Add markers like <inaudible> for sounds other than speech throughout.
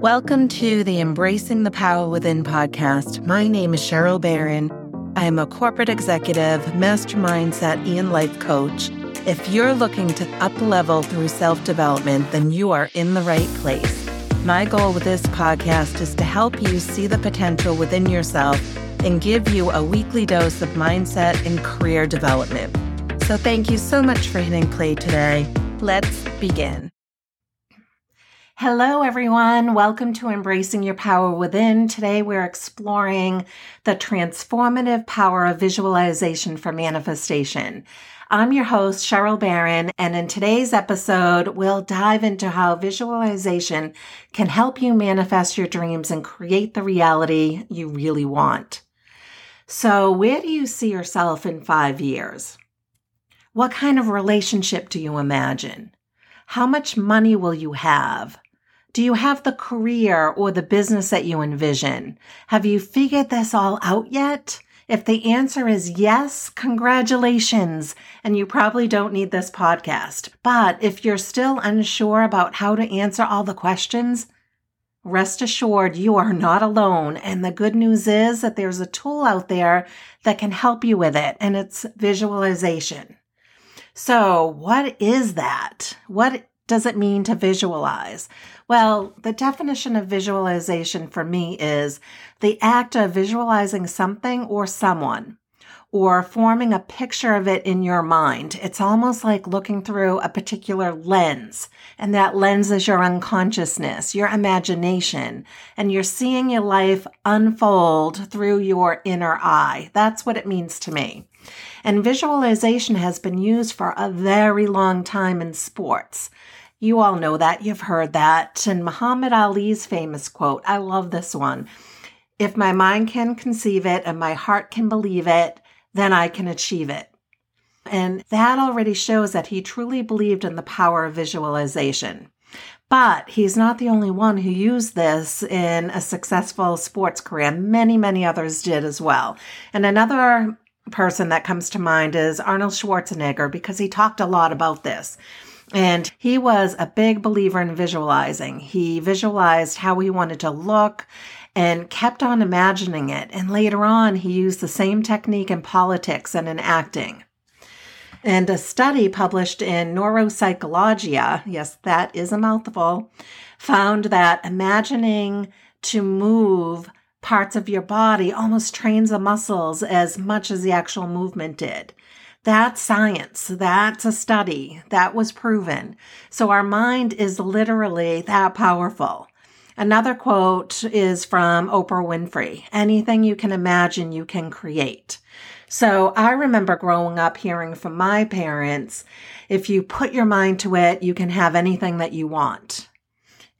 Welcome to the Embracing the Power Within podcast. My name is Cheryl Barron. I am a corporate executive, master mindset, and life coach. If you're looking to up level through self development, then you are in the right place. My goal with this podcast is to help you see the potential within yourself and give you a weekly dose of mindset and career development. So, thank you so much for hitting play today. Let's begin. Hello, everyone. Welcome to Embracing Your Power Within. Today, we're exploring the transformative power of visualization for manifestation. I'm your host, Cheryl Barron, and in today's episode, we'll dive into how visualization can help you manifest your dreams and create the reality you really want. So, where do you see yourself in five years? What kind of relationship do you imagine? How much money will you have? Do you have the career or the business that you envision? Have you figured this all out yet? If the answer is yes, congratulations. And you probably don't need this podcast. But if you're still unsure about how to answer all the questions, rest assured you are not alone. And the good news is that there's a tool out there that can help you with it, and it's visualization. So, what is that? What does it mean to visualize? Well, the definition of visualization for me is the act of visualizing something or someone or forming a picture of it in your mind. It's almost like looking through a particular lens, and that lens is your unconsciousness, your imagination, and you're seeing your life unfold through your inner eye. That's what it means to me. And visualization has been used for a very long time in sports. You all know that. You've heard that. And Muhammad Ali's famous quote, I love this one. If my mind can conceive it and my heart can believe it, then I can achieve it. And that already shows that he truly believed in the power of visualization. But he's not the only one who used this in a successful sports career. Many, many others did as well. And another person that comes to mind is Arnold Schwarzenegger because he talked a lot about this. And he was a big believer in visualizing. He visualized how he wanted to look and kept on imagining it. And later on, he used the same technique in politics and in acting. And a study published in Neuropsychologia, yes, that is a mouthful, found that imagining to move parts of your body almost trains the muscles as much as the actual movement did. That's science. That's a study. That was proven. So our mind is literally that powerful. Another quote is from Oprah Winfrey anything you can imagine, you can create. So I remember growing up hearing from my parents if you put your mind to it, you can have anything that you want.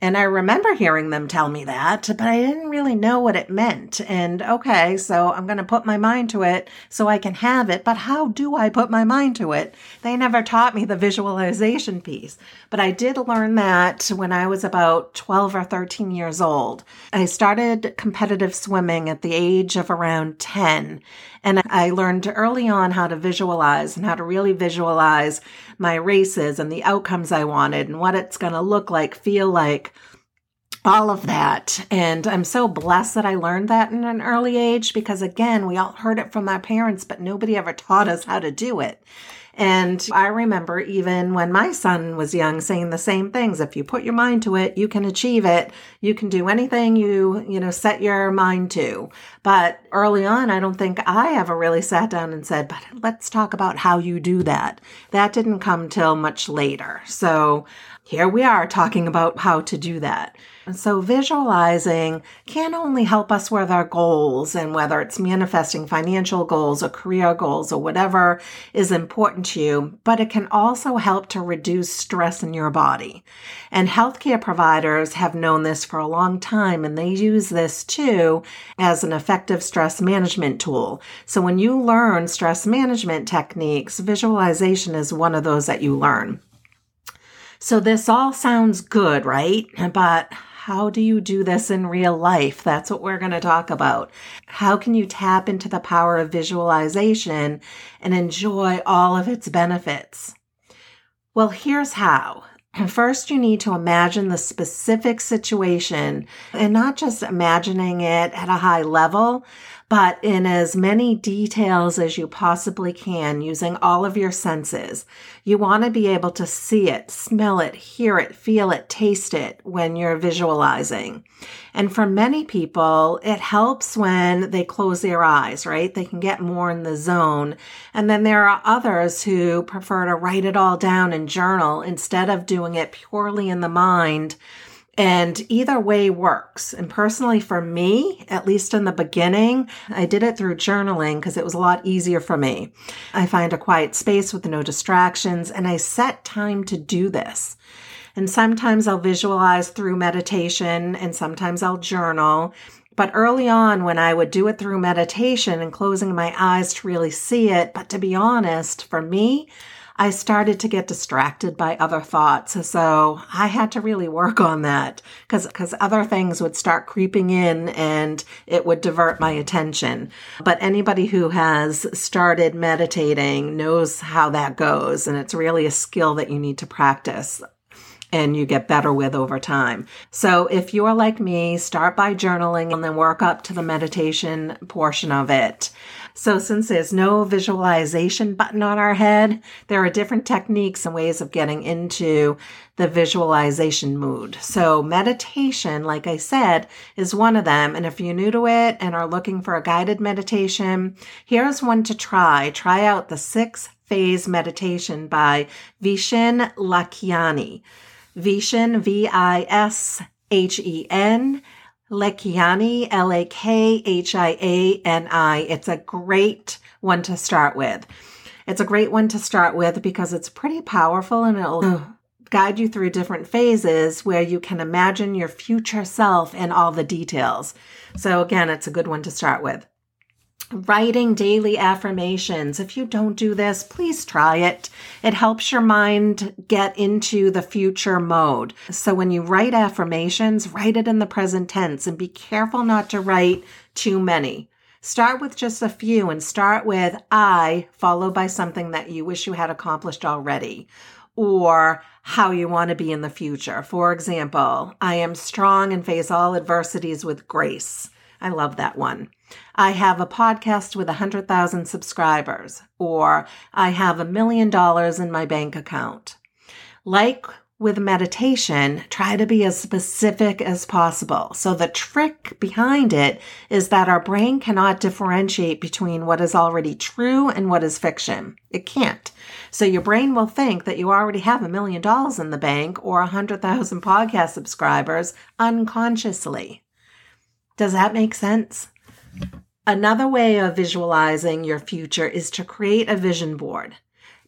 And I remember hearing them tell me that, but I didn't really know what it meant. And okay, so I'm going to put my mind to it so I can have it. But how do I put my mind to it? They never taught me the visualization piece. But I did learn that when I was about 12 or 13 years old. I started competitive swimming at the age of around 10. And I learned early on how to visualize and how to really visualize my races and the outcomes I wanted and what it's going to look like, feel like, all of that. And I'm so blessed that I learned that in an early age because, again, we all heard it from our parents, but nobody ever taught us how to do it. And I remember even when my son was young saying the same things. If you put your mind to it, you can achieve it. You can do anything you, you know, set your mind to. But early on, I don't think I ever really sat down and said, but let's talk about how you do that. That didn't come till much later. So here we are talking about how to do that. And So, visualizing can only help us with our goals and whether it's manifesting financial goals or career goals or whatever is important to you, but it can also help to reduce stress in your body. And healthcare providers have known this for a long time and they use this too as an effective stress management tool. So, when you learn stress management techniques, visualization is one of those that you learn. So, this all sounds good, right? But how do you do this in real life? That's what we're going to talk about. How can you tap into the power of visualization and enjoy all of its benefits? Well, here's how. <clears throat> First, you need to imagine the specific situation and not just imagining it at a high level, but in as many details as you possibly can using all of your senses. You want to be able to see it, smell it, hear it, feel it, taste it when you're visualizing. And for many people, it helps when they close their eyes, right? They can get more in the zone. And then there are others who prefer to write it all down and journal instead of doing it purely in the mind and either way works. And personally, for me, at least in the beginning, I did it through journaling because it was a lot easier for me. I find a quiet space with no distractions and I set time to do this. And sometimes I'll visualize through meditation and sometimes I'll journal. But early on, when I would do it through meditation and closing my eyes to really see it, but to be honest, for me, I started to get distracted by other thoughts. So I had to really work on that because, because other things would start creeping in and it would divert my attention. But anybody who has started meditating knows how that goes. And it's really a skill that you need to practice and you get better with over time. So if you are like me, start by journaling and then work up to the meditation portion of it. So since there's no visualization button on our head, there are different techniques and ways of getting into the visualization mood. So meditation, like I said, is one of them. And if you're new to it and are looking for a guided meditation, here's one to try. Try out the six phase meditation by Vishen Lakhiani. Vishen, V-I-S-H-E-N Lakhiani, L A K H I A N I. It's a great one to start with. It's a great one to start with because it's pretty powerful and it'll guide you through different phases where you can imagine your future self and all the details. So, again, it's a good one to start with. Writing daily affirmations. If you don't do this, please try it. It helps your mind get into the future mode. So when you write affirmations, write it in the present tense and be careful not to write too many. Start with just a few and start with I, followed by something that you wish you had accomplished already or how you want to be in the future. For example, I am strong and face all adversities with grace. I love that one. I have a podcast with 100,000 subscribers, or I have a million dollars in my bank account. Like with meditation, try to be as specific as possible. So the trick behind it is that our brain cannot differentiate between what is already true and what is fiction. It can't. So your brain will think that you already have a million dollars in the bank or a hundred thousand podcast subscribers unconsciously. Does that make sense? Another way of visualizing your future is to create a vision board.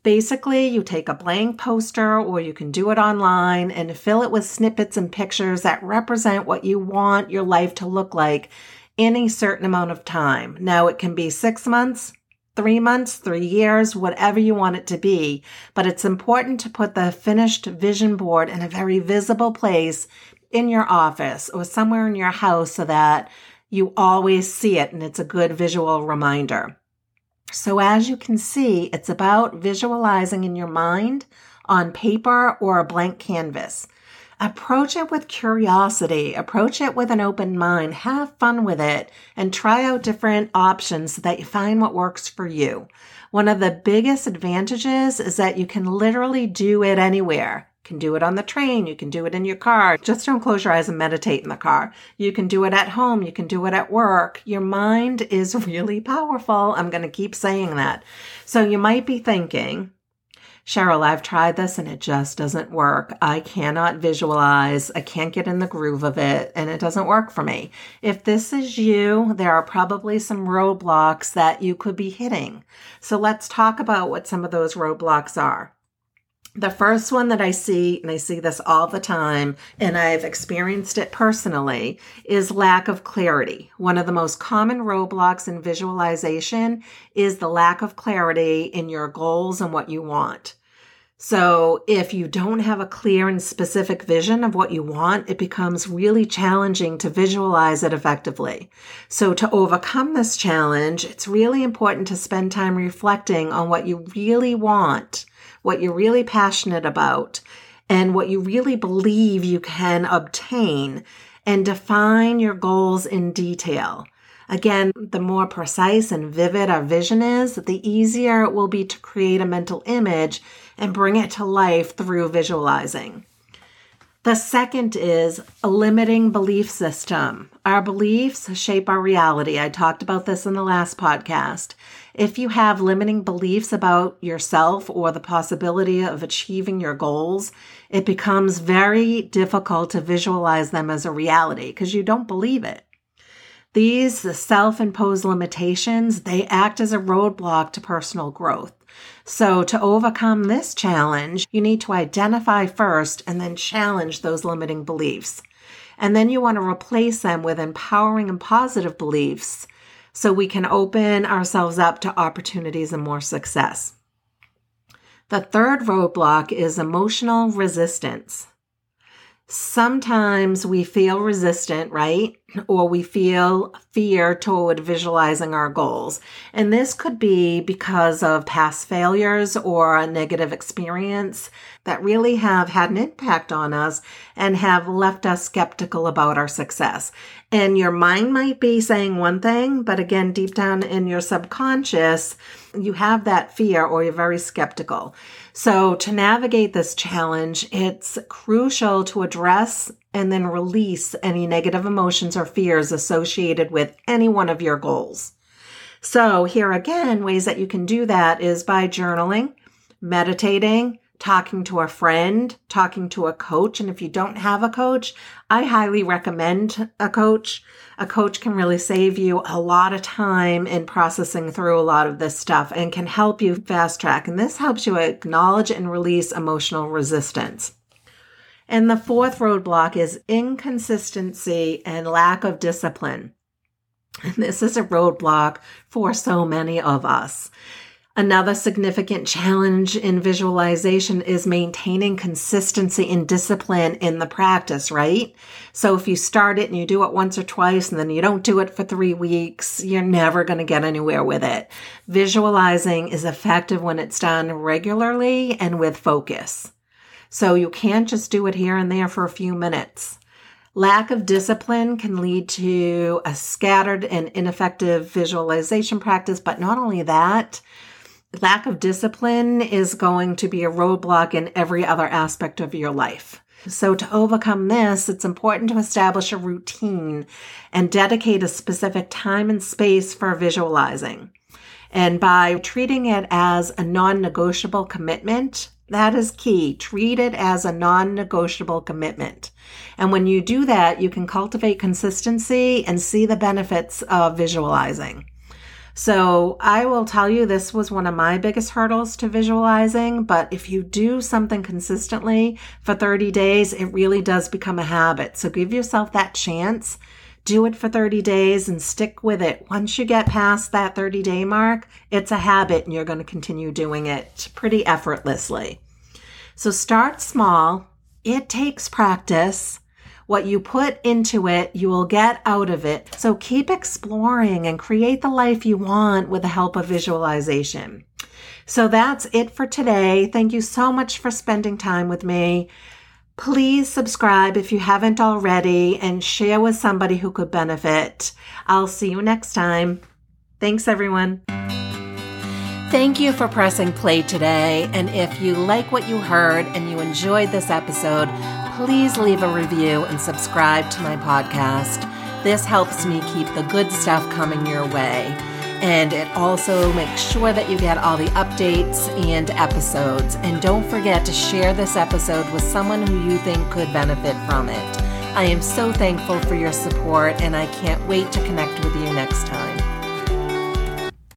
Basically, you take a blank poster or you can do it online and fill it with snippets and pictures that represent what you want your life to look like in a certain amount of time. Now, it can be six months, three months, three years, whatever you want it to be. But it's important to put the finished vision board in a very visible place in your office or somewhere in your house so that you always see it and it's a good visual reminder. So as you can see, it's about visualizing in your mind on paper or a blank canvas. Approach it with curiosity, approach it with an open mind, have fun with it, and try out different options so that you find what works for you. One of the biggest advantages is that you can literally do it anywhere can do it on the train. You can do it in your car. Just don't close your eyes and meditate in the car. You can do it at home. You can do it at work. Your mind is <laughs> really powerful. I'm going to keep saying that. So you might be thinking, Cheryl, I've tried this and it just doesn't work. I cannot visualize. I can't get in the groove of it and it doesn't work for me. If this is you, there are probably some roadblocks that you could be hitting. So let's talk about what some of those roadblocks are. The first one that I see, and I see this all the time, and I've experienced it personally, is lack of clarity. One of the most common roadblocks in visualization is the lack of clarity in your goals and what you want. So if you don't have a clear and specific vision of what you want, it becomes really challenging to visualize it effectively. So to overcome this challenge, it's really important to spend time reflecting on what you really want what you're really passionate about, and what you really believe you can obtain and define your goals in detail. Again, the more precise and vivid our vision is, the easier it will be to create a mental image and bring it to life through visualizing. The second is a limiting belief system. Our beliefs shape our reality. I talked about this in the last podcast. If you have limiting beliefs about yourself or the possibility of achieving your goals, it becomes very difficult to visualize them as a reality because you don't believe it. These self-imposed limitations, they act as a roadblock to personal growth. So, to overcome this challenge, you need to identify first and then challenge those limiting beliefs. And then you want to replace them with empowering and positive beliefs so we can open ourselves up to opportunities and more success. The third roadblock is emotional resistance sometimes we feel resistant, right? Or we feel fear toward visualizing our goals. And this could be because of past failures or a negative experience that really have had an impact on us and have left us skeptical about our success. And your mind might be saying one thing, but again, deep down in your subconscious, you have that fear or you're very skeptical. So to navigate this challenge, it's crucial to address and then release any negative emotions or fears associated with any one of your goals. So here again, ways that you can do that is by journaling, meditating, talking to a friend, talking to a coach. And if you don't have a coach, I highly recommend a coach. A coach can really save you a lot of time in processing through a lot of this stuff and can help you fast track. And this helps you acknowledge and release emotional resistance. And the fourth roadblock is inconsistency and lack of discipline. And <laughs> this is a roadblock for so many of us. Another significant challenge in visualization is maintaining consistency and discipline in the practice, right? So if you start it and you do it once or twice and then you don't do it for three weeks, you're never going to get anywhere with it. Visualizing is effective when it's done regularly and with focus. So you can't just do it here and there for a few minutes. Lack of discipline can lead to a scattered and ineffective visualization practice, but not only that, lack of discipline is going to be a roadblock in every other aspect of your life. So to overcome this, it's important to establish a routine and dedicate a specific time and space for visualizing. And by treating it as a non-negotiable commitment, that is key. Treat it as a non-negotiable commitment. And when you do that, you can cultivate consistency and see the benefits of visualizing. So I will tell you this was one of my biggest hurdles to visualizing, but if you do something consistently for 30 days, it really does become a habit. So give yourself that chance. Do it for 30 days and stick with it. Once you get past that 30 day mark, it's a habit and you're going to continue doing it pretty effortlessly. So start small. It takes practice. What you put into it, you will get out of it. So keep exploring and create the life you want with the help of visualization. So that's it for today. Thank you so much for spending time with me. Please subscribe if you haven't already and share with somebody who could benefit. I'll see you next time. Thanks, everyone. Thank you for pressing play today. And if you like what you heard and you enjoyed this episode, please leave a review and subscribe to my podcast. This helps me keep the good stuff coming your way. And it also makes sure that you get all the updates and episodes. And don't forget to share this episode with someone who you think could benefit from it. I am so thankful for your support, and I can't wait to connect with you next time.